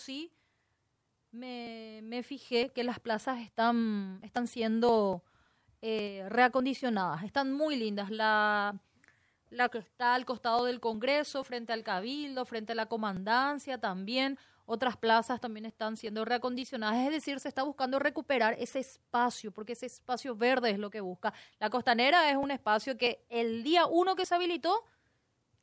sí me, fijé que las plazas están, están siendo eh, reacondicionadas, están muy lindas. La, la que está al costado del Congreso, frente al Cabildo, frente a la Comandancia también. Otras plazas también están siendo reacondicionadas, es decir, se está buscando recuperar ese espacio, porque ese espacio verde es lo que busca. La costanera es un espacio que el día uno que se habilitó,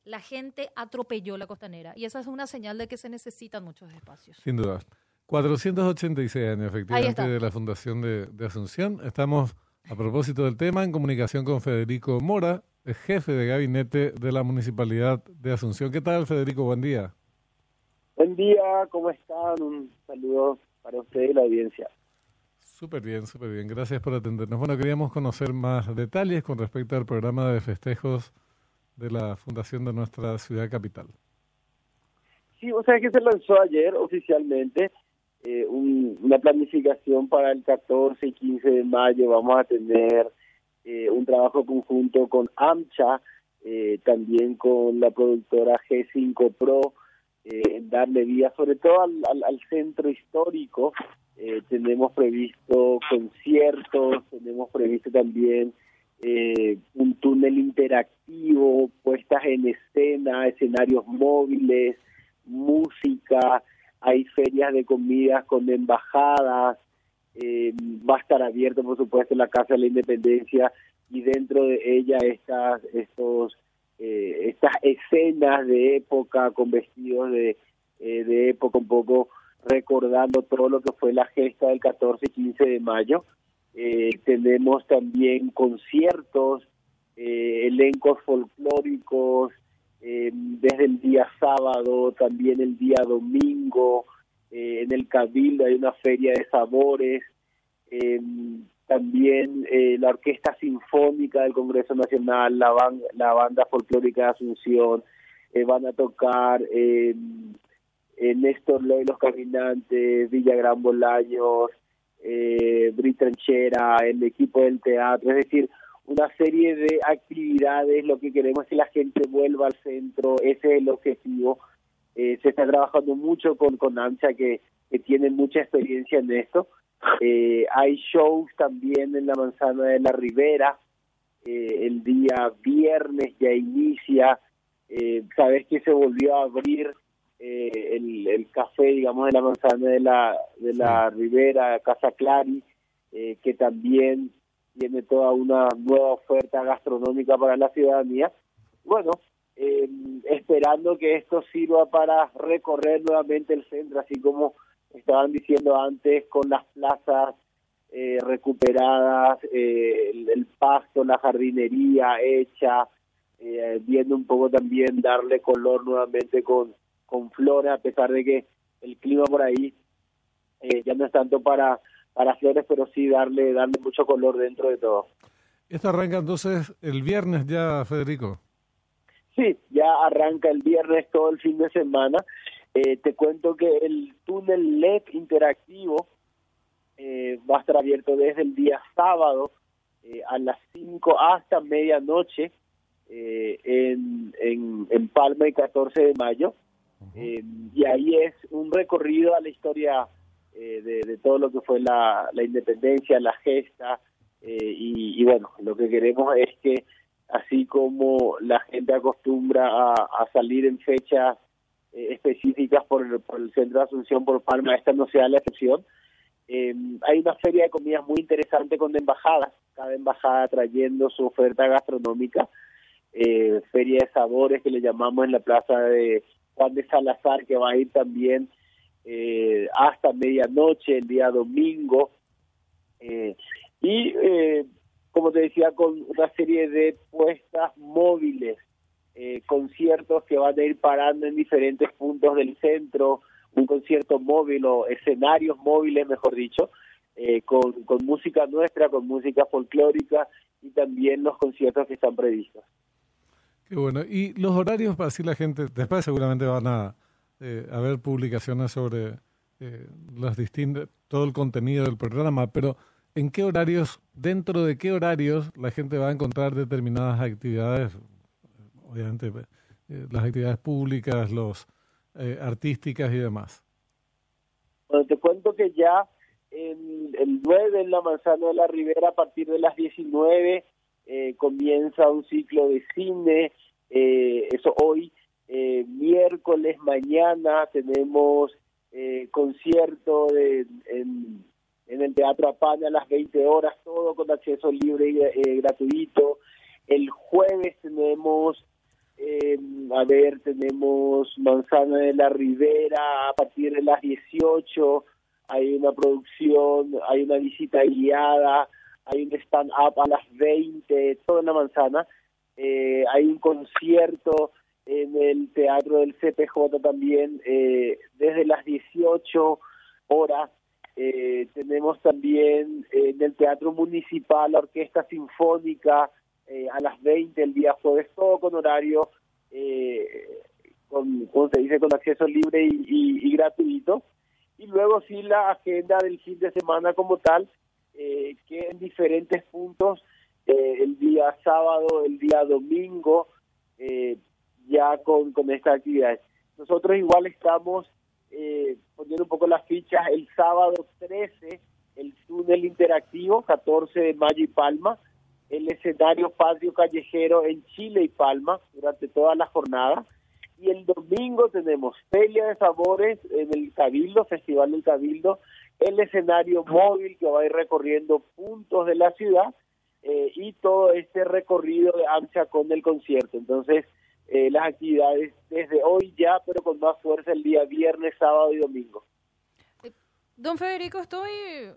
la gente atropelló la costanera. Y esa es una señal de que se necesitan muchos espacios. Sin duda. 486 años, efectivamente, de la Fundación de, Asunción. Estamos, a propósito del tema, en comunicación con Federico Mora, jefe de gabinete de la Municipalidad de Asunción. ¿Qué tal, Federico? Buen día. Buen día, ¿cómo están? Un saludo para usted y la audiencia. Súper bien, súper bien. Gracias por atendernos. Bueno, queríamos conocer más detalles con respecto al programa de festejos de la Fundación de nuestra ciudad capital. Sí, o sea que se lanzó ayer oficialmente eh, una planificación para el 14 y 15 de mayo. Vamos a tener eh, un trabajo conjunto con AMCHA, eh, también con la productora G5 Pro, darle vía sobre todo al, al, centro histórico. tenemos previsto conciertos, tenemos previsto también un túnel interactivo, en escena, escenarios móviles, música, hay ferias de comidas con embajadas, eh, va a estar abierto por supuesto la Casa de la Independencia y dentro de ella estas estos eh, estas escenas de época con vestidos de, eh, de época un poco recordando todo lo que fue la gesta del 14 y 15 de mayo. Tenemos también conciertos elencos folclóricos eh, desde el día sábado, también el día domingo, eh, en el Cabildo hay una feria de sabores, eh, también la Orquesta Sinfónica del Congreso Nacional, la, la Banda Folclórica de Asunción, van a tocar Néstor Loy Los Caminantes, Villa Gran Bolaños, eh, Britranchera, el equipo del teatro, es decir, una serie de actividades, lo que queremos es que la gente vuelva al centro, ese es el objetivo. Eh, se está trabajando mucho con, con AMCHA, que, que tiene mucha experiencia en esto. Eh, hay shows también en la Manzana de la Ribera, eh, el día viernes ya inicia, sabes que se volvió a abrir el, el café, digamos, de la Manzana de la, de la Ribera, Casa Clari, que también tiene toda una nueva oferta gastronómica para la ciudadanía. Bueno, eh, esperando que esto sirva para recorrer nuevamente el centro, así como estaban diciendo antes, con las plazas eh, recuperadas, eh, el, pasto, la jardinería hecha, viendo un poco también darle color nuevamente con, con flores, a pesar de que el clima por ahí ya no es tanto para para flores, pero sí darle, darle mucho color dentro de todo. ¿Esto arranca entonces el viernes ya, Federico? Sí, ya arranca el viernes todo el fin de semana. Eh, te cuento que el túnel LED interactivo eh, va a estar abierto desde el día sábado eh, a las 5 hasta medianoche en, en, en, Palma y 14 de mayo. y ahí es un recorrido a la historia eh, de, todo lo que fue la, independencia, la gesta, eh, y, bueno, lo que queremos es que así como la gente acostumbra a, salir en fechas eh, específicas por por el centro de Asunción por Palma, esta no sea la excepción. hay una feria de comidas muy interesante con embajadas, cada embajada trayendo su oferta gastronómica, feria de sabores que le llamamos en la plaza de Juan de Salazar, que va a ir también eh, hasta medianoche el día domingo. Eh, y, eh, como te decía, con una serie de puestas móviles, conciertos que van a ir parando en diferentes puntos del centro, un concierto móvil o escenarios móviles, mejor dicho, con, con música nuestra, con música folclórica y también los conciertos que están previstos. Qué bueno. Y los horarios para así la gente, después seguramente van a eh, haber publicaciones sobre eh, las distintas, todo el contenido del programa, pero ¿en qué horarios, dentro de qué horarios la gente va a encontrar determinadas actividades? Obviamente, eh, las actividades públicas, los artísticas y demás. Bueno, te cuento que ya en el 9 en la Manzana de la Ribera, a partir de las 19, eh, comienza un ciclo de cine. Eh, eso hoy, eh, miércoles, mañana, tenemos concierto de, en, en, el Teatro Apana a las 20 horas, todo con acceso libre y gratuito. El jueves tenemos eh, a ver, tenemos Manzana de la Ribera a partir de las 18, hay una producción, hay una visita guiada, hay un stand-up a las 20, toda la manzana. Eh, hay un concierto en el teatro del CPJ también eh, desde las 18 horas. Eh, tenemos también en el Teatro Municipal la Orquesta Sinfónica eh, a las 20 el día jueves, todo con horario, eh, con, como se dice, con acceso libre y, gratuito. Y luego sí la agenda del fin de semana como tal, eh, que en diferentes puntos, el día sábado, el día domingo, ya con, con esta actividad. Nosotros igual estamos poniendo un poco las fichas el sábado 13, el túnel interactivo, 14 de mayo y Palma, el escenario patio callejero en Chile y Palma durante toda la jornada. Y el domingo tenemos Feria de Sabores en el Cabildo, Festival del Cabildo, el escenario móvil que va a ir recorriendo puntos de la ciudad eh, y todo este recorrido de ancha con el concierto. Entonces, eh, las actividades desde hoy ya, pero con más fuerza el día viernes, sábado y domingo. Don Federico, estoy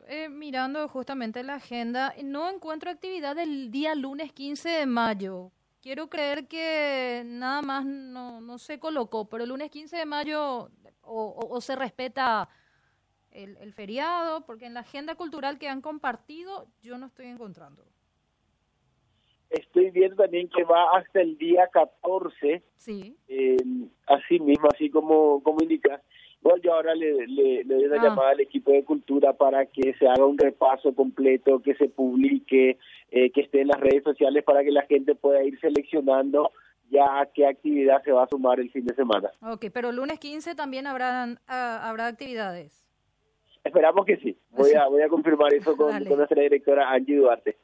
eh, mirando justamente la agenda. No encuentro actividad el día lunes 15 de mayo. Quiero creer que nada más no, no se colocó, pero el lunes 15 de mayo o, se respeta el, feriado, porque en la agenda cultural que han compartido yo no estoy encontrando. Estoy viendo también que va hasta el día 14. Sí. Eh, así mismo, así como, como indicas. Igual yo ahora le, le, doy una ah. llamada al equipo de cultura para que se haga un repaso completo, que se publique, eh, que esté en las redes sociales para que la gente pueda ir seleccionando ya qué actividad se va a sumar el fin de semana. Ok, pero el lunes 15 también habrán, habrá actividades. Esperamos que sí. Voy a, voy a confirmar eso con, con nuestra directora Angie Duarte.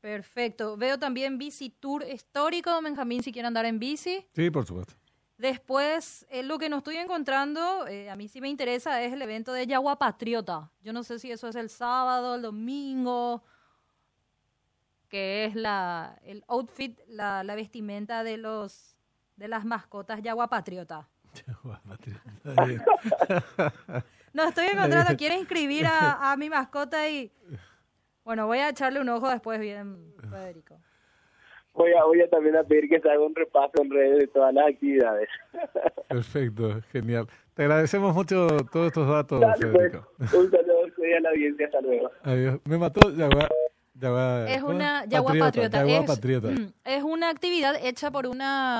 Perfecto. Veo también bici tour histórico, Benjamín, si quiere andar en bici. Sí, por supuesto. Después, eh, lo que no estoy encontrando, eh, a mí sí me interesa, es el evento de Yagua Patriota. Yo no sé si eso es el sábado, el domingo, que es la, el outfit, la, la vestimenta de los de las mascotas Yagua Patriota. Yagua Patriota. no estoy encontrando, quiero inscribir a, a mi mascota y... Bueno, voy a echarle un ojo después bien, Federico voy a, voy a también a pedir que se haga un repaso en redes de todas las actividades. Perfecto, genial. Te agradecemos mucho todos estos datos, pues. Federico. un saludo a la audiencia, hasta luego. Adiós. Me mató ya va. es una Yagua Patriota. Es, es una actividad hecha por una